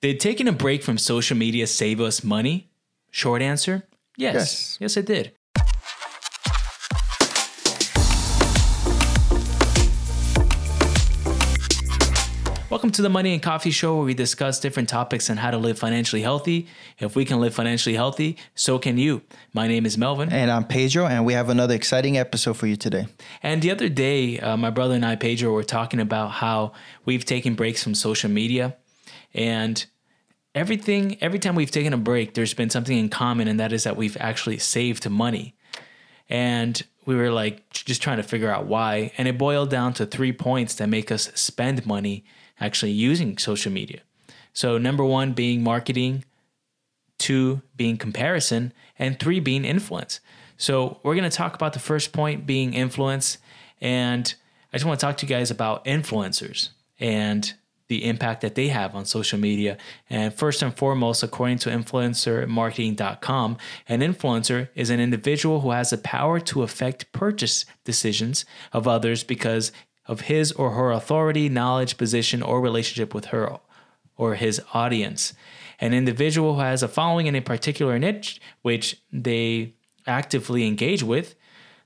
Did taking a break from social media save us money? Short answer yes. Yes. Yes, it did. Welcome to the Money and Coffee Show, where we discuss different topics on how to live financially healthy. If we can live financially healthy, so can you. My name is Melvin. And I'm Pedro, and we have another exciting episode for you today. And the other day, uh, my brother and I, Pedro, were talking about how we've taken breaks from social media. And everything, every time we've taken a break, there's been something in common, and that is that we've actually saved money. And we were like just trying to figure out why. And it boiled down to three points that make us spend money actually using social media. So, number one being marketing, two being comparison, and three being influence. So, we're going to talk about the first point being influence. And I just want to talk to you guys about influencers and the impact that they have on social media. And first and foremost, according to influencermarketing.com, an influencer is an individual who has the power to affect purchase decisions of others because of his or her authority, knowledge, position, or relationship with her or his audience. An individual who has a following in a particular niche, which they actively engage with,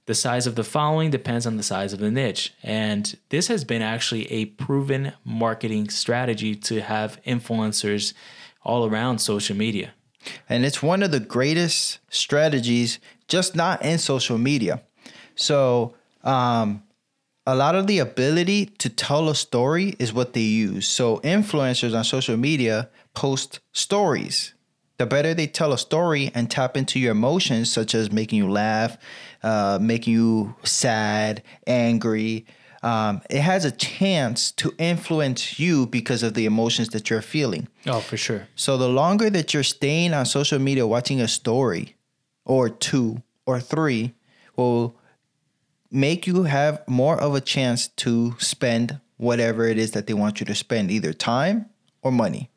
the size of the following depends on the size of the niche. And this has been actually a proven marketing strategy to have influencers all around social media. And it's one of the greatest strategies, just not in social media. So, um, a lot of the ability to tell a story is what they use. So, influencers on social media post stories. The better they tell a story and tap into your emotions, such as making you laugh, uh, making you sad, angry, um, it has a chance to influence you because of the emotions that you're feeling. Oh, for sure. So the longer that you're staying on social media watching a story or two or three will make you have more of a chance to spend whatever it is that they want you to spend, either time or money.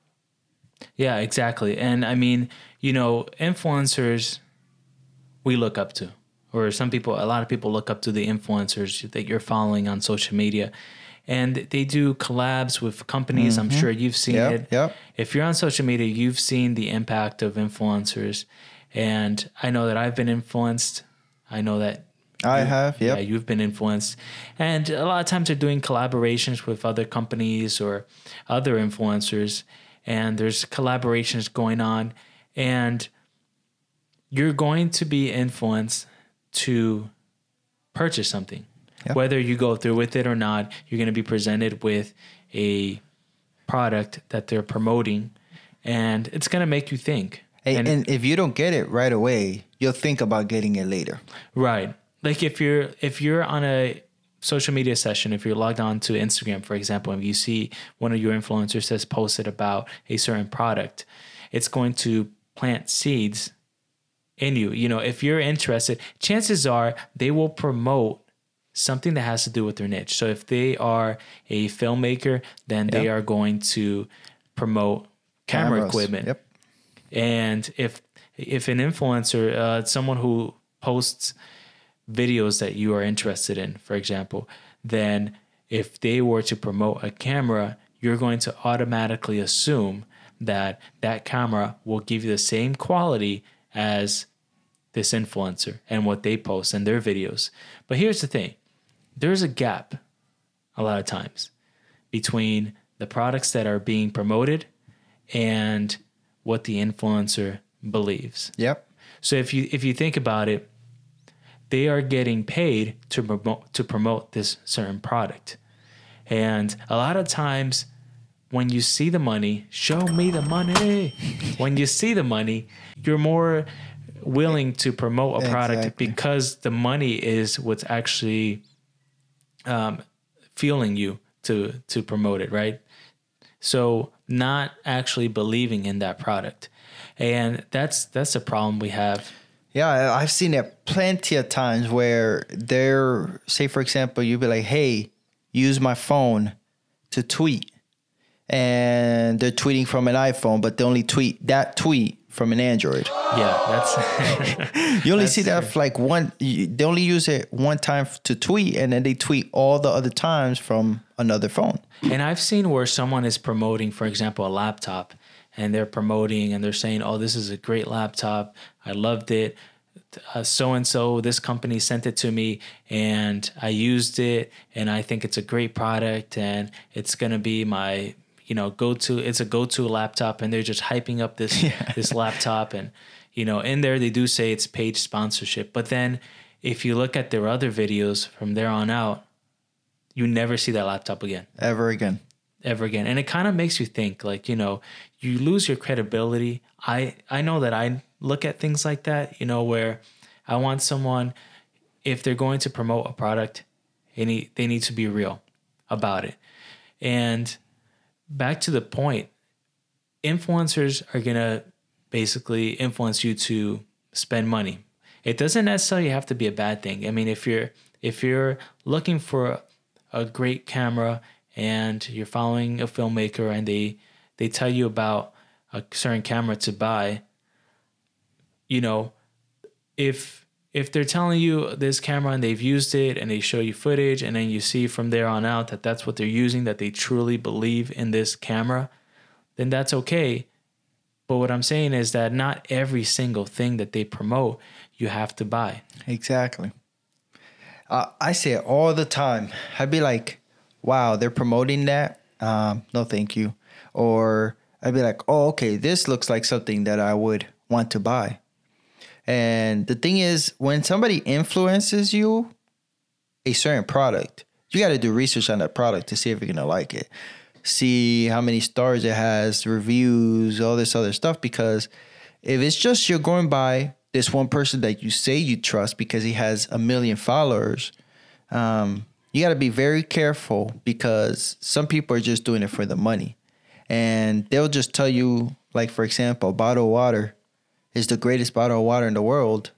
Yeah, exactly. And I mean, you know, influencers we look up to, or some people, a lot of people look up to the influencers that you're following on social media. And they do collabs with companies. I'm mm-hmm. sure you've seen Yep, it. yep. If you're on social media, you've seen the impact of influencers. And I know that I've been influenced. I know that I have, yeah, you've been influenced. And a lot of times they're doing collaborations with other companies or other influencers, and there's collaborations going on, and you're going to be influenced to purchase something. Yep. Whether you go through with it or not, you're going to be presented with a product that they're promoting, and it's going to make you think. And, and if you don't get it right away, you'll think about getting it later. Right. Like if you're if you're on a social media session, if you're logged on to Instagram, for example, and you see one of your influencers has posted about a certain product, it's going to plant seeds in you. You know, if you're interested, chances are they will promote something that has to do with their niche. So if they are a filmmaker, then they are going to promote camera Cameras. equipment. Yep. And if if an influencer, uh, someone who posts videos that you are interested in, for example, then if they were to promote a camera, you're going to automatically assume that that camera will give you the same quality as this influencer and what they post in their videos. But here's the thing there's a gap a lot of times between the products that are being promoted and what the influencer believes. Yep. So if you if you think about it, they are getting paid to promote to promote this certain product. And a lot of times when you see the money, show me the money. when you see the money, you're more willing to promote a product Exactly. because the money is what's actually um, fueling you to to promote it, right? So not actually believing in that product. And that's that's a problem we have. Yeah, I've seen it plenty of times where they're, say, for example, you'd be like, hey, use my phone to tweet. And they're tweeting from an iPhone, but they only tweet that tweet from an Android. Yeah, that's You only see that like one, they only use it one time to tweet, and then they tweet all the other times from another phone. and I've seen where someone is promoting, for example, a laptop and they're promoting and they're saying, "Oh, this is a great laptop. I loved it." So and so, this company sent it to me, and I used it, and I think it's a great product, and it's gonna be my, you know, go to. It's a go to laptop, and they're just hyping up this yeah. this laptop, and you know, in there they do say it's paid sponsorship, but then if you look at their other videos from there on out, you never see that laptop again. Ever again. Ever again. And it kind of makes you think like, you know, you lose your credibility. I I know that I look at things like that, you know, where I want someone if they're going to promote a product, they need they need to be real about it. And back to the point, influencers are going to basically influence you to spend money it doesn't necessarily have to be a bad thing. I mean, if you're if you're looking for a great camera and you're following a filmmaker and they they tell you about a certain camera to buy, you know, if if they're telling you this camera and they've used it and they show you footage and then you see from there on out that that's what they're using that they truly believe in this camera, then that's okay. But what I'm saying is that not every single thing that they promote you have to buy. Exactly. Uh, I say it all the time. I'd be like, wow, they're promoting that. Um, no, thank you. Or I'd be like, oh, okay, this looks like something that I would want to buy. And the thing is, when somebody influences you a certain product, you got to do research on that product to see if you're going to like it. See how many stars it has, reviews, all this other stuff. Because if it's just you're going by this one person that you say you trust because he has a million followers, um, you got to be very careful because some people are just doing it for the money. And they'll just tell you, like, for example, bottled water is the greatest bottle of water in the world.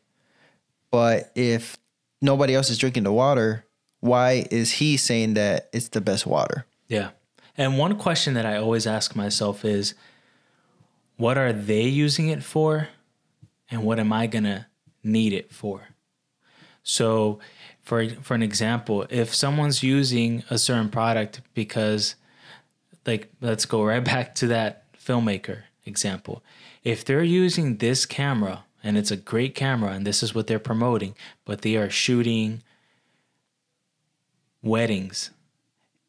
But if nobody else is drinking the water, why is he saying that it's the best water? Yeah. And one question that I always ask myself is what are they using it for? and what am I going to need it for? So, for for an example, if someone's using a certain product because like let's go right back to that filmmaker example. If they're using this camera and it's a great camera and this is what they're promoting, but they are shooting weddings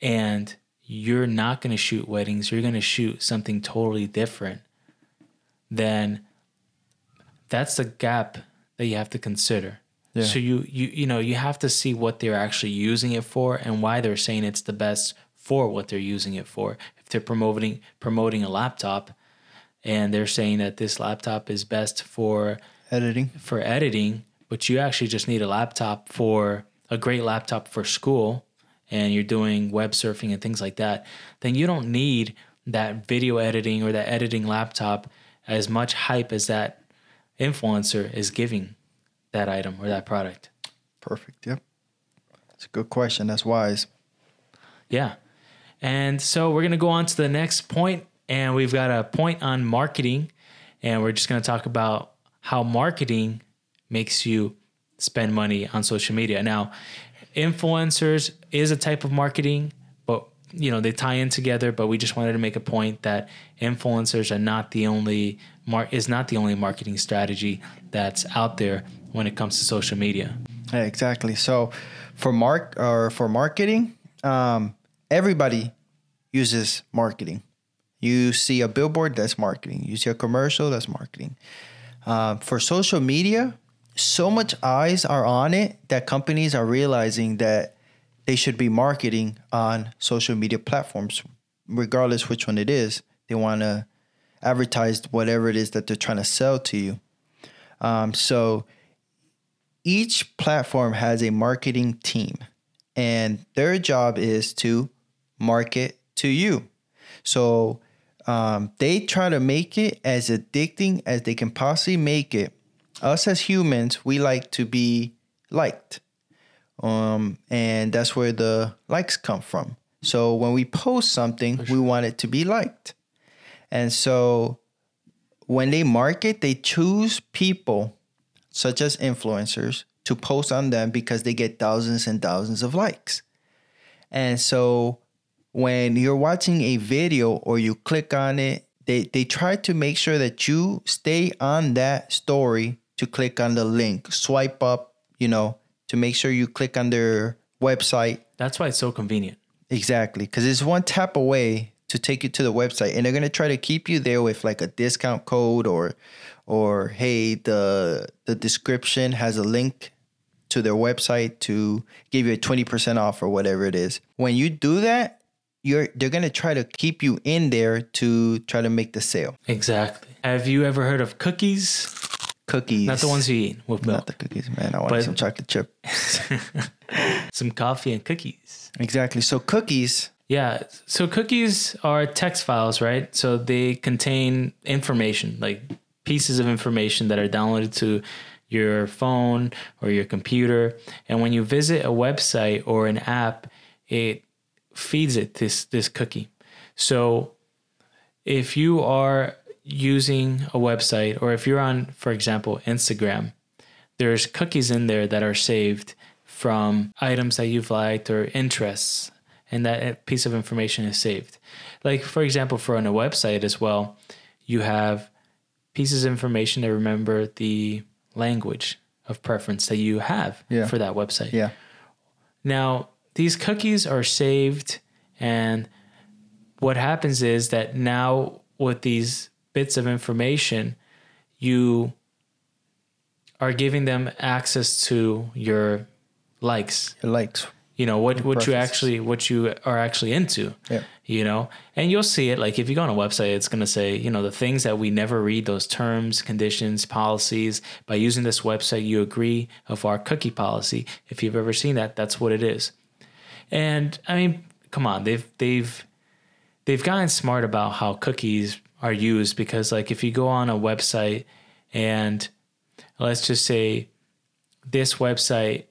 and you're not going to shoot weddings, you're going to shoot something totally different, then that's the gap that you have to consider. Yeah. So you you you know you have to see what they're actually using it for and why they're saying it's the best for what they're using it for. If they're promoting promoting a laptop and they're saying that this laptop is best for editing for editing, but you actually just need a laptop for a great laptop for school and you're doing web surfing and things like that, then you don't need that video editing or that editing laptop as much hype as that influencer is giving that item or that product? Perfect. Yep. It's a good question. That's wise. Yeah. And so we're going to go on to the next point, and we've got a point on marketing, and we're just going to talk about how marketing makes you spend money on social media. Now, influencers is a type of marketing, but you know they tie in together. But we just wanted to make a point that influencers are not the only mar- is not the only marketing strategy that's out there when it comes to social media. Yeah, exactly. So for mark or for marketing, um, everybody uses marketing. You see a billboard, that's marketing. You see a commercial, that's marketing. Uh, for social media, so much eyes are on it that companies are realizing that they should be marketing on social media platforms, regardless which one it is. They want to advertise whatever it is that they're trying to sell to you. Um, so each platform has a marketing team, and their job is to market to you. So um, they try to make it as addicting as they can possibly make it. Us as humans, we like to be liked. Um, and that's where the likes come from. So when we post something, we want it to be liked. And so when they market, they choose people such as influencers to post on them because they get thousands and thousands of likes. And so when you're watching a video or you click on it, they they try to make sure that you stay on that story to click on the link, swipe up, you know, to make sure you click on their website. That's why it's so convenient. Exactly, because it's one tap away to take you to the website, and they're gonna try to keep you there with like a discount code or, or hey, the the description has a link to their website to give you a twenty percent off or whatever it is. When you do that, you're they're gonna try to keep you in there to try to make the sale. Exactly. Have you ever heard of cookies? Cookies, Not the ones you eat with milk. not the cookies, man. I want But- some chocolate chip. Some coffee and cookies. Exactly. So cookies, Yeah. So cookies are text files, right? So they contain information, like pieces of information that are downloaded to your phone or your computer. And when you visit a website or an app, it feeds it this this cookie. So if you are using a website or if you're on, for example, Instagram, there's cookies in there that are saved from items that you've liked or interests, and that uh, piece of information is saved. Like, for example, for on a website as well, you have pieces of information that remember the language of preference that you have Yeah. for that website. yeah, Now, these cookies are saved, and what happens is that now with these bits of information, you are giving them access to your likes. your likes. You know what what you actually what you are actually into. Yeah. You know, and you'll see it like if you go on a website, it's going to say you know the things that we never read, those terms, conditions, policies. By using this website, you agree of our cookie policy. If you've ever seen that, that's what it is. And I mean, come on, they've they've they've gotten smart about how cookies are used because like if you go on a website and let's just say this website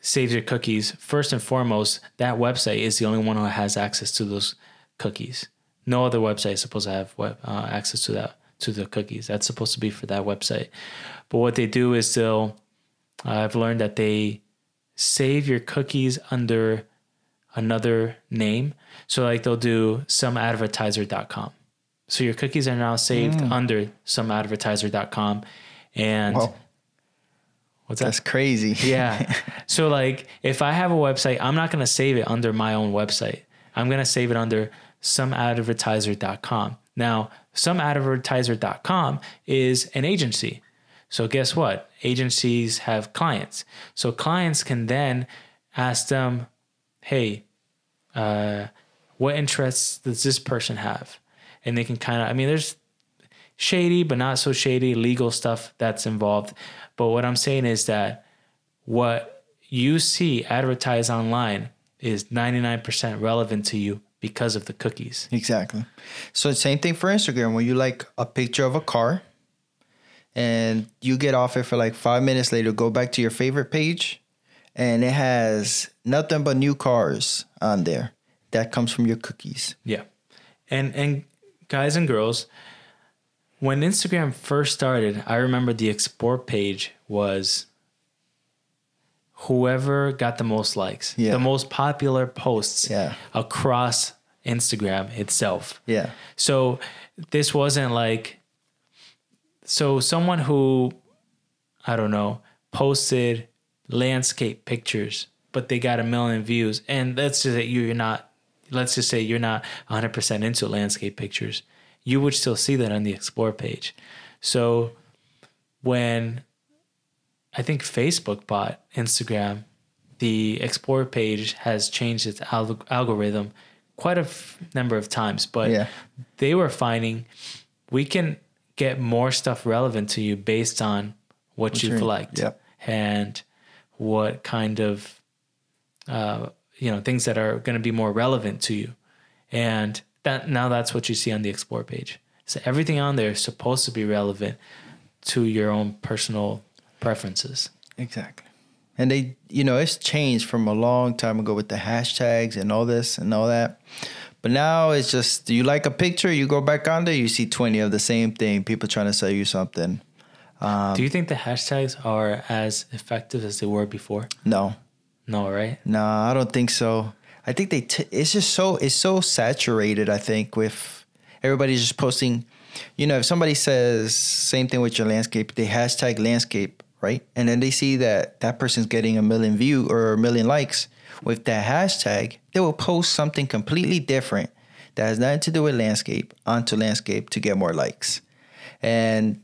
saves your cookies first and foremost that website is the only one who has access to those cookies. No other website is supposed to have web, uh, access to that to the cookies. That's supposed to be for that website. But what they do is they'll i've learned that they save your cookies under another name so like they'll do someadvertiser.com so your cookies are now saved mm. under someadvertiser.com and Well, what's that that's crazy. yeah. So like if I have a website, I'm not going to save it under my own website. I'm going to save it under someadvertiser.com. Now, someadvertiser.com is an agency. So guess what? Agencies have clients. So clients can then ask them, "Hey, uh, what interests does this person have?" And they can kind of I mean there's shady but not so shady legal stuff that's involved. But what I'm saying is that what you see advertised online is 99% relevant to you because of the cookies. Exactly. So same thing for Instagram. When you like a picture of a car, and you get off it for like five minutes later, go back to your favorite page, and it has nothing but new cars on there. That comes from your cookies. Yeah. And and guys and girls, when Instagram first started, I remember the explore page was whoever got the most likes, Yeah. the most popular posts Yeah. across Instagram itself. Yeah. So this wasn't like so someone who I don't know posted landscape pictures, but they got a million views, and let's just say you're not. Let's just say you're not 100% into landscape pictures. You would still see that on the explore page. So when I think Facebook bought Instagram, the explore page has changed its alg- algorithm quite a f- number of times, but Yeah. they were finding we can get more stuff relevant to you based on what, you've liked yep. and what kind of uh, you know things that are going to be more relevant to you and that now that's what you see on the explore page so everything on there is supposed to be relevant to your own personal preferences Exactly. And they, you know, it's changed from a long time ago with the hashtags and all this and all that. But now it's just you like a picture, you go back on there, you see 20 of the same thing, people trying to sell you something. Um, do you think the hashtags are as effective as they were before No. no right No, I don't think so. I think they. T- it's just so it's so saturated. I think with everybody's just posting. You know, if somebody says same thing with your landscape, they hashtag landscape, right? And then they see that that person's getting a million view or a million likes with that hashtag, they will post something completely different that has nothing to do with landscape onto landscape to get more likes. And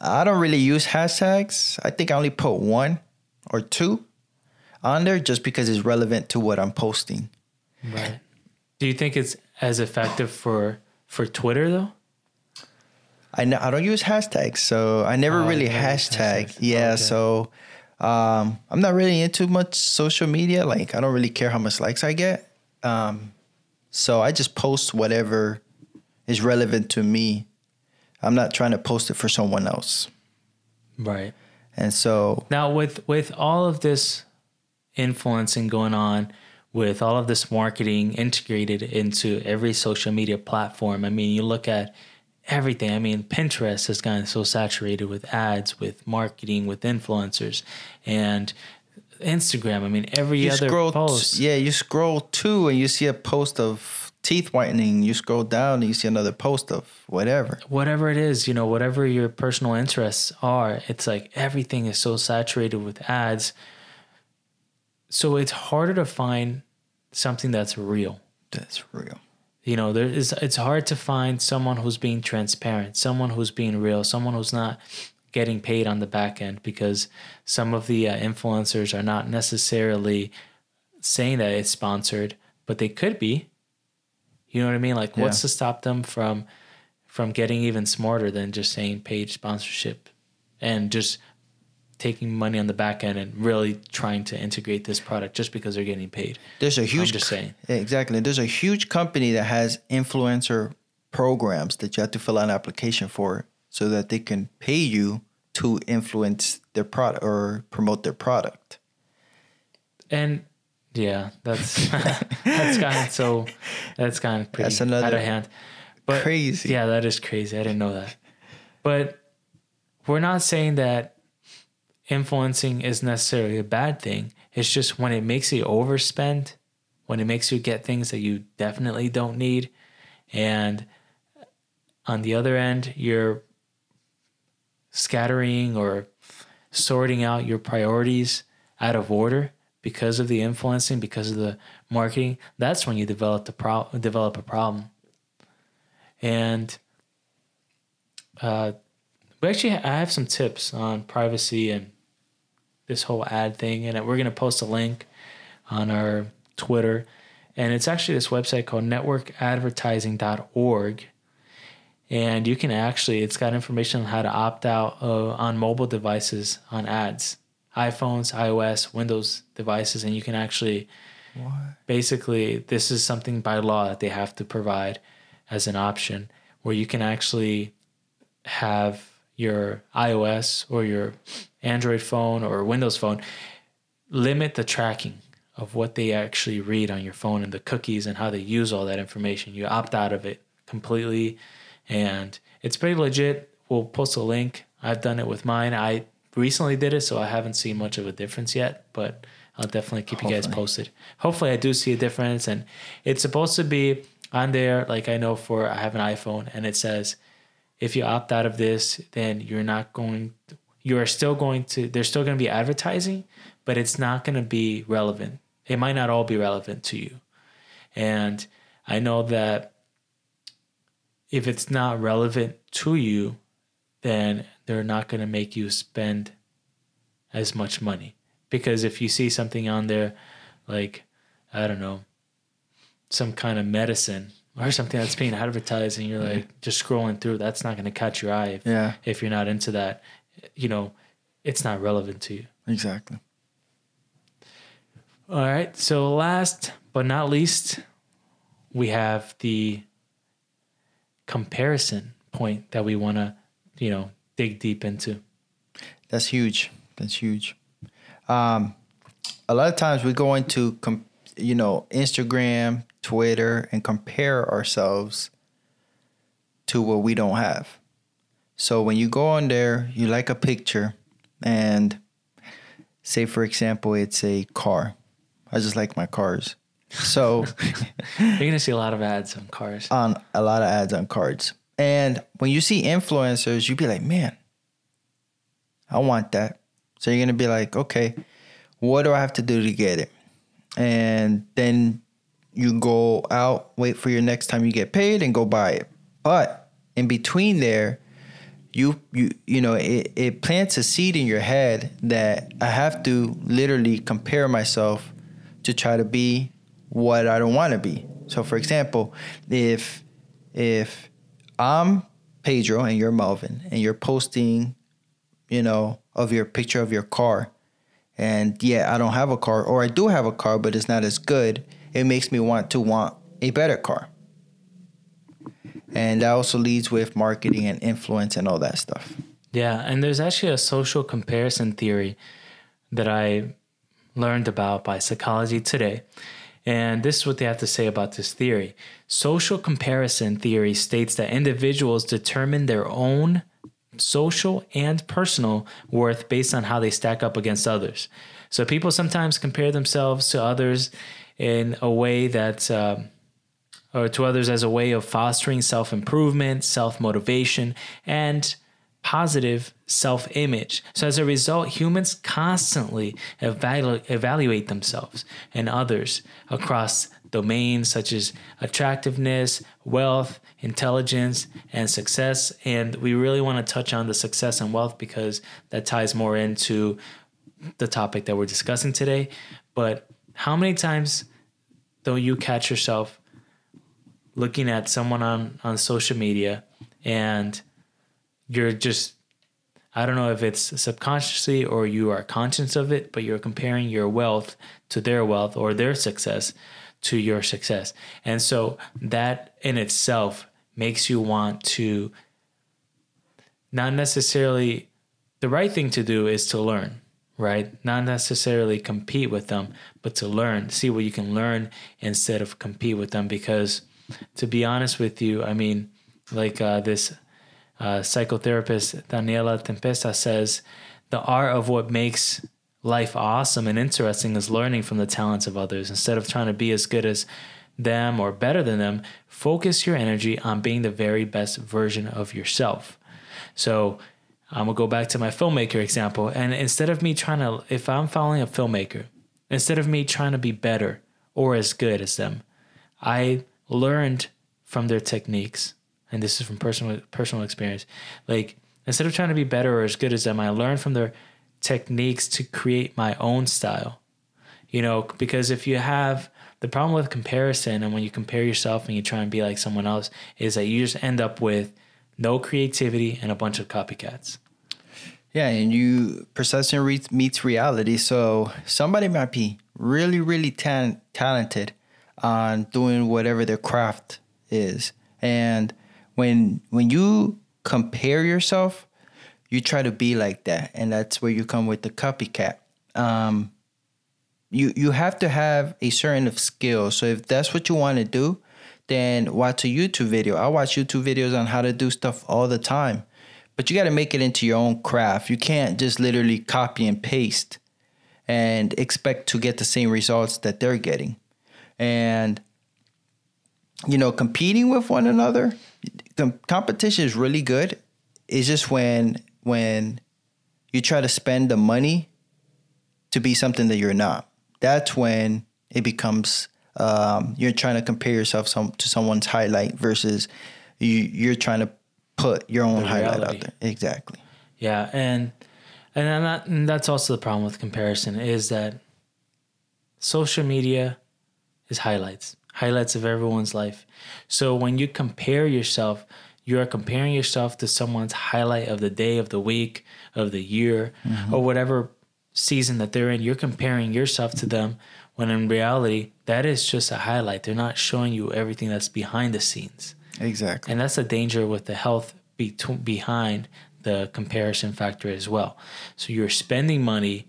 I don't really use hashtags. I think I only put one or two on there just because it's relevant to what I'm posting. Right. Do you think it's as effective for for Twitter though? I know I don't use hashtags, so I never Oh, really you hashtag. hashtags. Yeah, Okay. so um, I'm not really into much social media. Like I don't really care how much likes I get. Um, so I just post whatever is relevant to me. I'm not trying to post it for someone else. Right. And so Now with with all of this influencing going on, with all of this marketing integrated into every social media platform, I mean, you look at everything. I mean, Pinterest has gotten so saturated with ads, with marketing, with influencers, and Instagram. I mean, every you other scroll, post. yeah, you scroll too, and you see a post of teeth whitening. You scroll down, and you see another post of whatever. whatever it is, you know, whatever your personal interests are, it's like everything is so saturated with ads. So it's harder to find something that's real. That's real. You know, there is it's hard to find someone who's being transparent, someone who's being real, someone who's not getting paid on the back end because some of the uh, influencers are not necessarily saying that it's sponsored, but they could be. You know what I mean? Like what's to stop them from from getting even smarter than just saying paid sponsorship and just taking money on the back end and really trying to integrate this product just because they're getting paid. There's a huge. I'm just saying. Exactly. There's a huge company that has influencer programs that you have to fill out an application for, so that they can pay you to influence their product or promote their product. And yeah, that's that's kind of so that's kind of pretty That's out of hand. But crazy. Yeah, that is crazy. I didn't know that. But we're not saying that influencing is necessarily a bad thing. It's just when it makes you overspend, when it makes you get things that you definitely don't need, and on the other end, you're scattering or sorting out your priorities out of order because of the influencing, because of the marketing, that's when you develop the pro- develop a problem. And uh, we actually I have some tips on privacy and this whole ad thing, and we're gonna post a link on our Twitter, and it's actually this website called networkadvertising.org and you can actually it's got information on how to opt out uh, on mobile devices on ads iphones ios windows devices and you can actually what? basically this is something by law that they have to provide as an option where you can actually have your ios or your android phone or windows phone limit the tracking of what they actually read on your phone and the cookies and how they use all that information you opt out of it completely and it's pretty legit. We'll post a link. I've done it with mine. I recently did it, so I haven't seen much of a difference yet, but I'll definitely keep you guys posted. Hopefully, I do see a difference, and it's supposed to be on there. Like I know for I have an iPhone, and it says if you opt out of this, then you're not going. You are still going to. There's still going to be advertising, but it's not going to be relevant. It might not all be relevant to you, and I know that if it's not relevant to you, then they're not going to make you spend as much money. Because if you see something on there, like, I don't know, some kind of medicine or something that's being advertised, and you're like just scrolling through, that's not going to catch your eye if, Yeah. if you're not into that. You know, it's not relevant to you. Exactly. All right. So, last but not least, we have the comparison point that we want to, you know, dig deep into. That's huge. That's huge. Um, a lot of times we go into, com- you know, Instagram, Twitter, and compare ourselves to what we don't have. So when you go on there, you like a picture, and say, for example, it's a car. I just like my cars. So You're gonna see a lot of ads on cars. on a lot of ads on cards. And when you see influencers, you'd be like, man, I want that. So you're gonna be like, okay, what do I have to do to get it? And then you go out, wait for your next time you get paid, and go buy it. But in between there, you you you know it, it plants a seed in your head that I have to literally compare myself to try to be what I don't want to be. So for example, if if I'm Pedro and you're Melvin and you're posting, you know, of your picture of your car and yeah, I don't have a car or I do have a car but it's not as good, it makes me want to want a better car. And that also leads with marketing and influence and all that stuff. Yeah, and there's actually a social comparison theory that I learned about by Psychology Today. And this is what they have to say about this theory. Social comparison theory states that individuals determine their own social and personal worth based on how they stack up against others. So people sometimes compare themselves to others in a way that, uh, or to others as a way of fostering self improvement, self motivation, and positive self image. So, as a result, humans constantly evalu- evaluate themselves and others across domains such as attractiveness, wealth, intelligence, and success. And we really want to touch on the success and wealth because that ties more into the topic that we're discussing today. But how many times don't you catch yourself looking at someone on, on social media and you're just I don't know if it's subconsciously or you are conscious of it, but you're comparing your wealth to their wealth or their success to your success. And so that in itself makes you want to not necessarily the right thing to do is to learn, right? Not necessarily compete with them, but to learn, see what you can learn instead of compete with them. Because to be honest with you, I mean, like uh, this uh, psychotherapist Daniela Tempesta says, the art of what makes life awesome and interesting is learning from the talents of others instead of trying to be as good as them or better than them. Focus your energy on being the very best version of yourself. So I'm gonna go back to my filmmaker example, and instead of me trying to, if I'm following a filmmaker, instead of me trying to be better or as good as them, I learned from their techniques and this is from personal personal experience. Like instead of trying to be better or as good as them, I learned from their techniques to create my own style. You know, because if you have the problem with comparison and when you compare yourself and you try and be like someone else is that you just end up with no creativity and a bunch of copycats. Yeah, and you perception re- meets reality. So somebody might be really, really talented on doing whatever their craft is, and when when you compare yourself, you try to be like that, and that's where you come with the copycat. Um, you you have to have a certain of skill. So if that's what you want to do, then watch a YouTube video. I watch YouTube videos on how to do stuff all the time, but you got to make it into your own craft. You can't just literally copy and paste and expect to get the same results that they're getting. And you know, competing with one another, com- competition is really good. It's just when when you try to spend the money to be something that you're not. That's when it becomes um, you're trying to compare yourself some, to someone's highlight versus you, you're trying to put your own highlight out there. Exactly. Yeah, and and that, and that's also the problem with comparison is that social media is highlights, highlights of everyone's life. So when you compare yourself, you are comparing yourself to someone's highlight of the day, of the week, of the year, or mm-hmm. whatever season that they're in. You're comparing yourself to them when in reality, that is just a highlight. They're not showing you everything that's behind the scenes. Exactly. And that's the danger with the health be- behind the comparison factor as well. So you're spending money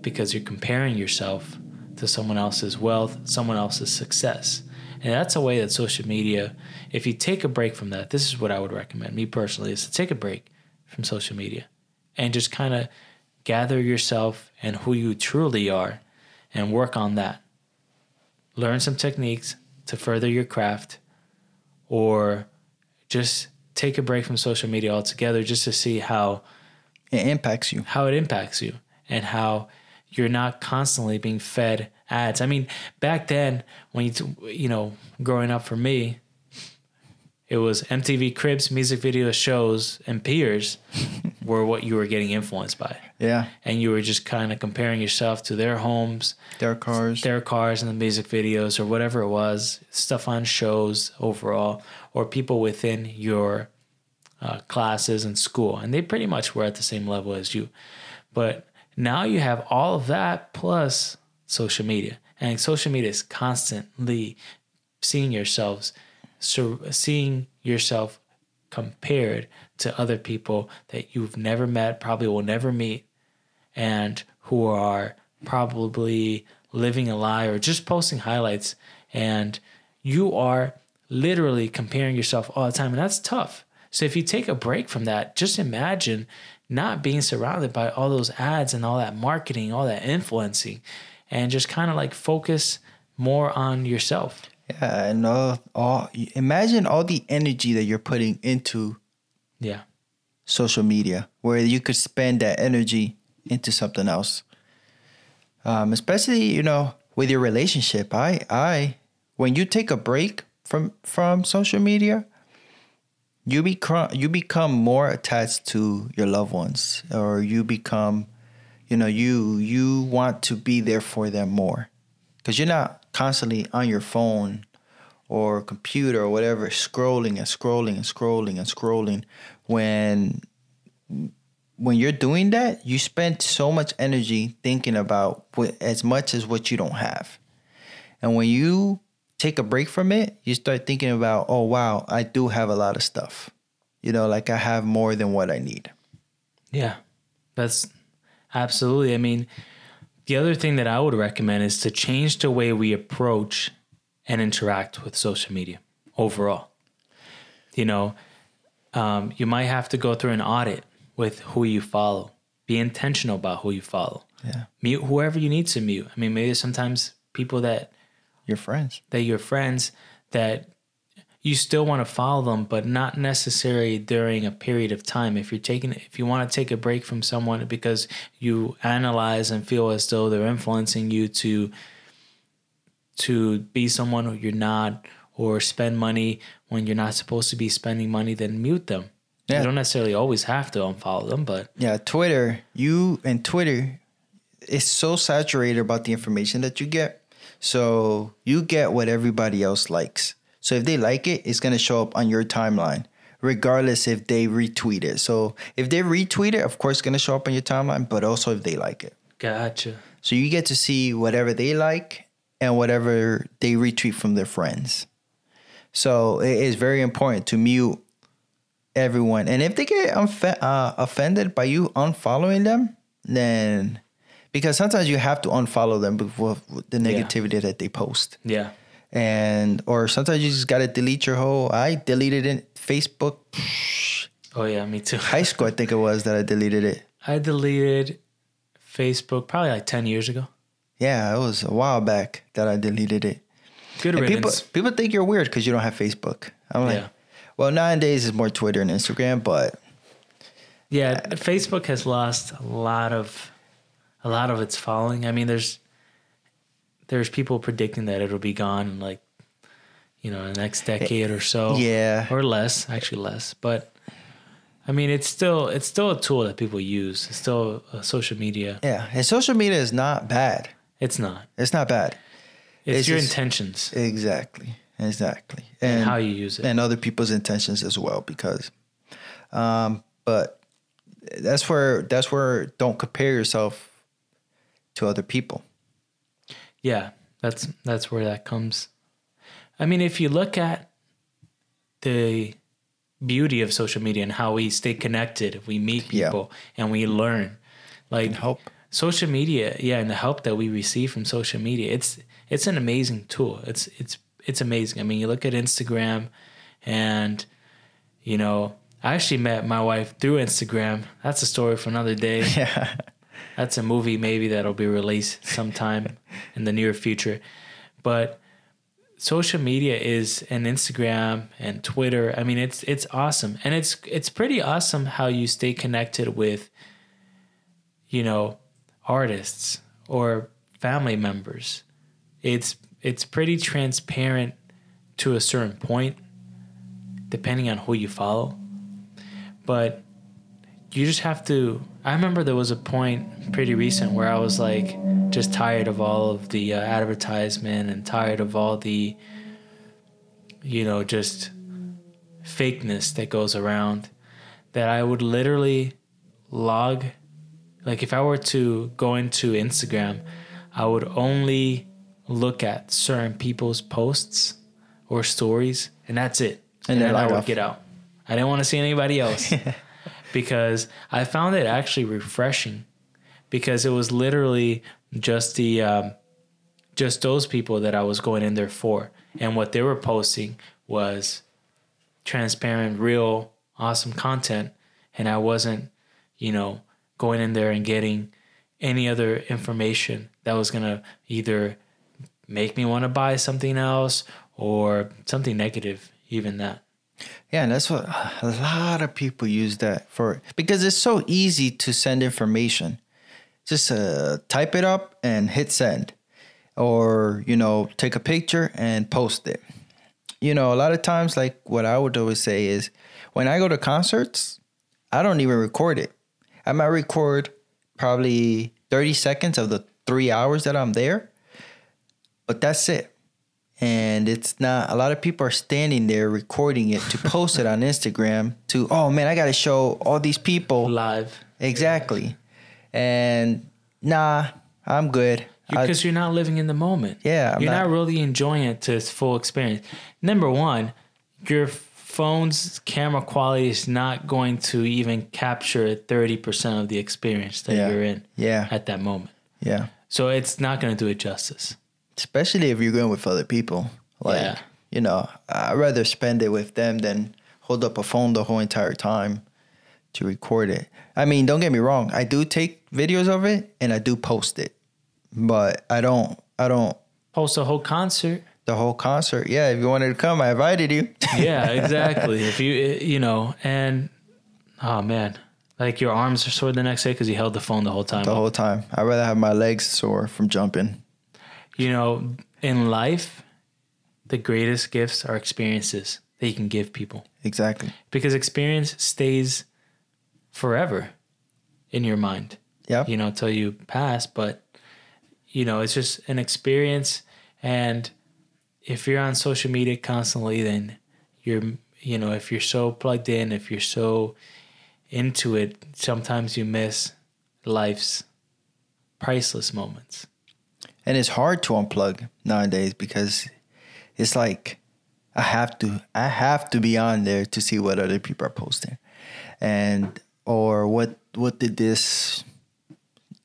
because you're comparing yourself to someone else's wealth, someone else's success. And that's a way that social media, if you take a break from that, this is what I would recommend, me personally, is to take a break from social media and just kind of gather yourself and who you truly are and work on that. learn some techniques to further your craft or just take a break from social media altogether just to see how It impacts you. how it impacts you and how you're not constantly being fed ads. I mean, back then when you you know, growing up for me, it was MTV Cribs, music video shows, and peers were what you were getting influenced by. Yeah. And you were just kind of comparing yourself to their homes, Their cars. their cars and the music videos or whatever it was, stuff on shows overall, or people within your uh, classes in school. And they pretty much were at the same level as you. But now you have all of that plus social media. And social media is constantly seeing yourselves, seeing yourself compared to other people that you've never met, probably will never meet, and who are probably living a lie or just posting highlights. And you are literally comparing yourself all the time. And that's tough. So if you take a break from that, just imagine not being surrounded by all those ads and all that marketing, all that influencing, and just kind of like focus more on yourself. Yeah, and all, all imagine all the energy that you're putting into Yeah. social media, where you could spend that energy into something else. Um, especially, you know, with your relationship. I, I, when you take a break from from social media, you become you become more attached to your loved ones, or you become, you know, you you want to be there for them more, because you're not constantly on your phone or computer or whatever scrolling and scrolling and scrolling and scrolling. When when you're doing that you spend so much energy thinking about what, as much as what you don't have. And when you take a break from it you start thinking about oh wow i do have a lot of stuff you know like i have more than what i need Yeah, that's absolutely. I mean, the other thing that I would recommend is to change the way we approach and interact with social media overall. You know, um, you might have to go through an audit with who you follow. Be intentional about who you follow. yeah Mute whoever you need to mute. I mean, maybe sometimes people that your friends that your friends that you still want to follow them, but not necessarily during a period of time. If you're taking, if you want to take a break from someone because you analyze and feel as though they're influencing you to to be someone who you're not, or spend money when you're not supposed to be spending money, then mute them. Yeah. You don't necessarily always have to unfollow them, but yeah twitter you and twitter is so saturated about the information that you get so you get what everybody else likes so if they like it it's going to show up on your timeline regardless if they retweet it so if they retweet it of course it's going to show up on your timeline but also if they like it gotcha. so you get to see whatever they like and whatever they retweet from their friends so it is very important to mute everyone. And if they get unf- uh, offended by you unfollowing them, then because sometimes you have to unfollow them before the negativity that they post. Yeah. And or sometimes you just gotta delete your whole. I deleted it Facebook Oh yeah, me too. high school. I think it was that I deleted it. I deleted Facebook probably like ten years ago. Yeah, it was a while back that I deleted it. Good And people riddance. people think you're weird because you don't have Facebook. I'm like, Yeah. well, nowadays it's more Twitter and Instagram, but Yeah, Facebook has lost a lot of a lot of its falling. I mean, there's there's people predicting that it'll be gone in like you know the next decade or so. Yeah. or less, actually less. But I mean, it's still it's still a tool that people use. It's still a social media. yeah, and social media is not bad. It's not. It's not bad. It's, It's your just- intentions Exactly. Exactly. and how you use it. and other people's intentions as well because um but that's where that's where don't compare yourself to other people. Yeah, that's that's where that comes. I mean, if you look at the beauty of social media and how we stay connected, we meet Yeah. people and we learn. Like help. social media, yeah, and the help that we receive from social media, it's it's an amazing tool. It's it's it's amazing. I mean, you look at Instagram and you know, I actually met my wife through Instagram. That's a story for another day. Yeah. That's a movie maybe that'll be released sometime in the near future. But social media is and Instagram and Twitter. I mean, it's it's awesome, and it's it's pretty awesome how you stay connected with, you know, artists or family members. It's it's pretty transparent to a certain point, depending on who you follow. But you just have to. I remember there was a point pretty recent where I was like just tired of all of the uh, advertisement and tired of all the, you know, just fakeness that goes around. That I would literally log, like if I were to go into Instagram, I would only look at certain people's posts or stories, and that's it. And And, then then I log would off. get out. I didn't want to see anybody else because I found it actually refreshing because it was literally just the um, just those people that I was going in there for, and what they were posting was transparent, real, awesome content, and I wasn't, you know, going in there and getting any other information that was gonna either make me want to buy something else or something negative, even that. Yeah, and that's what a lot of people use that for because it's so easy to send information. Just uh, type it up and hit send, or you know, take a picture and post it. You know, a lot of times, like what I would always say is, when I go to concerts, I don't even record it. I might record probably thirty seconds of the three hours that I'm there, but that's it and it's not a lot of people are standing there recording it to post it on Instagram to oh man I got to show all these people Live. exactly and nah I'm good because you're not living in the moment. Yeah, I'm you're not, not- really enjoying it to its full experience. Number one, your phone's camera quality is not going to even capture thirty percent of the experience that Yeah. you're in yeah at that moment. yeah So it's not going to do it justice. Especially if you're going with other people like Yeah. you know I'd rather spend it with them than hold up a phone the whole entire time to record it I mean don't get me wrong I do take videos of it and I do post it but I don't I don't Post a whole concert. the whole concert. Yeah, if you wanted to come, I invited you. Yeah, exactly. if you eh, you know, and oh man, like your arms are sore the next day because you held the phone the whole time. the whole time. I'd rather have my legs sore from jumping. You know, in life, the greatest gifts are experiences that you can give people Exactly. because experience stays forever in your mind, Yeah. you know, till you pass. But, you know, it's just an experience. And if you're on social media constantly, then you're, you know, if you're so plugged in, if you're so into it, sometimes you miss life's priceless moments. And it's hard to unplug nowadays because it's like I have to I have to be on there to see what other people are posting. And or what what did this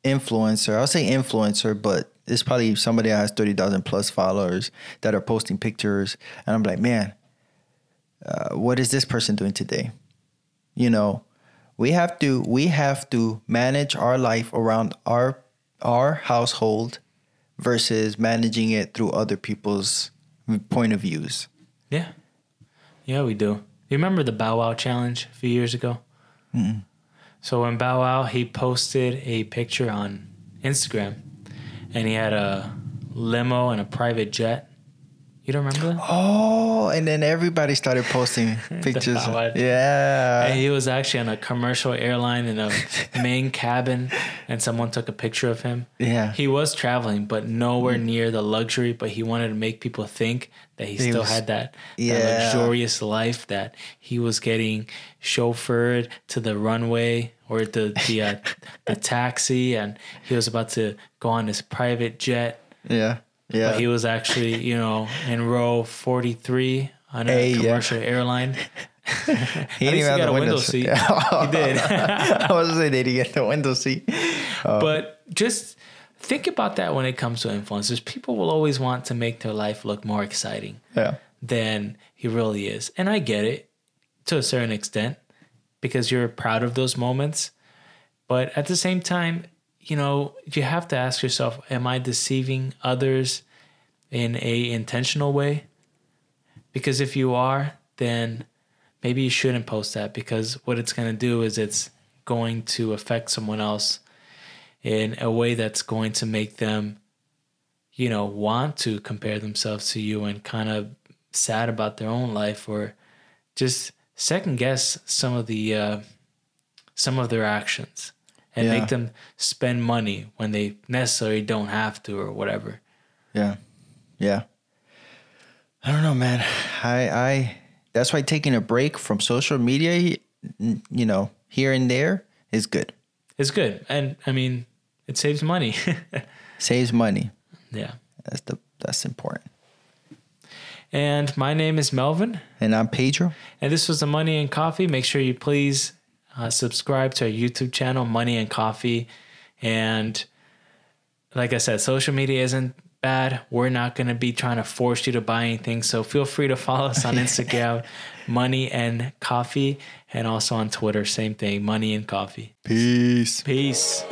influencer, I'll say influencer, but it's probably somebody that has 30,000 plus followers that are posting pictures and I'm like, "Man, uh, what is this person doing today?" You know, we have to we have to manage our life around our our household versus managing it through other people's point of views. Yeah. Yeah, we do. You remember the Bow Wow challenge a few years ago? So when Bow Wow, he posted a picture on Instagram and he had a limo and a private jet. You don't remember that? Oh, and then everybody started posting pictures. Yeah. And he was actually on a commercial airline in a main cabin and someone took a picture of him. Yeah. He was traveling, but nowhere near the luxury, but he wanted to make people think that he, still was- had that, that luxurious life that he was getting chauffeured to the runway or the the, uh, the taxi and he was about to go on his private jet. Yeah. Yeah. But he was actually, you know, in row 43 on a Hey, yeah. commercial airline. he didn't even have the a window seat. He did. I was gonna say, did he get the window seat? Um, but just think about that when it comes to influencers. People will always want to make their life look more exciting Yeah. than he really is. And I get it to a certain extent because you're proud of those moments. But at the same time, you know, you have to ask yourself, am I deceiving others in a intentional way. Because if you are, then maybe you shouldn't post that because what it's going to do is it's going to affect someone else in a way that's going to make them you know want to compare themselves to you and kind of sad about their own life or just second guess some of the uh, some of their actions and Yeah. make them spend money when they necessarily don't have to or whatever. Yeah. Yeah. I don't know, man. I I that's why taking a break from social media, you know, here and there is good. It's good, and I mean, it saves money. Saves money. yeah. That's the that's important. And my name is Melvin, And I'm Pedro. and this was the Money and Coffee. Make sure you please uh, subscribe to our YouTube channel, Money and Coffee. And like I said, social media isn't bad. We're not going to be trying to force you to buy anything. So feel free to follow us on Instagram, Money and Coffee, and also on Twitter, same thing, Money and Coffee. Peace. Peace.